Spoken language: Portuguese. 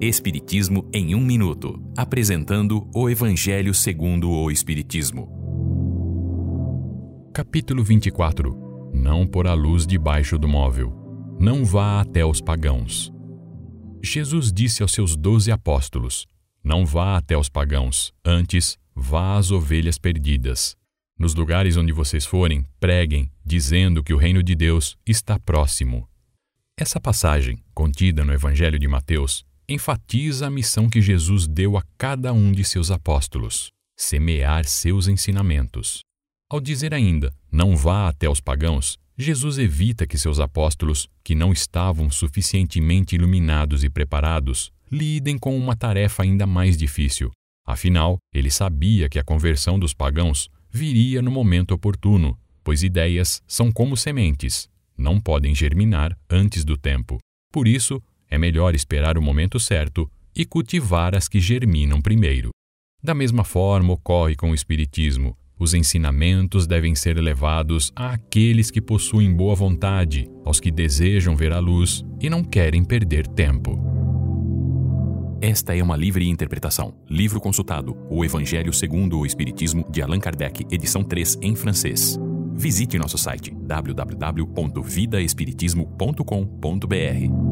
Espiritismo em um minuto, apresentando o Evangelho segundo o Espiritismo. Capítulo 24. Não pôr a luz debaixo do móvel. Não vá até os pagãos. Jesus disse aos seus doze apóstolos: Não vá até os pagãos, antes vá às ovelhas perdidas. Nos lugares onde vocês forem, preguem, dizendo que o reino de Deus está próximo. Essa passagem, contida no Evangelho de Mateus, enfatiza a missão que Jesus deu a cada um de seus apóstolos: semear seus ensinamentos. Ao dizer ainda, não vá até os pagãos, Jesus evita que seus apóstolos, que não estavam suficientemente iluminados e preparados, lidem com uma tarefa ainda mais difícil. Afinal, ele sabia que a conversão dos pagãos viria no momento oportuno, pois ideias são como sementes, não podem germinar antes do tempo. Por isso, é melhor esperar o momento certo e cultivar as que germinam primeiro. Da mesma forma ocorre com o Espiritismo. Os ensinamentos devem ser levados àqueles que possuem boa vontade, aos que desejam ver a luz e não querem perder tempo. Esta é uma livre interpretação. Livro consultado: O Evangelho segundo o Espiritismo, de Allan Kardec, edição 3, em francês. Visite nosso site www.vidaespiritismo.com.br.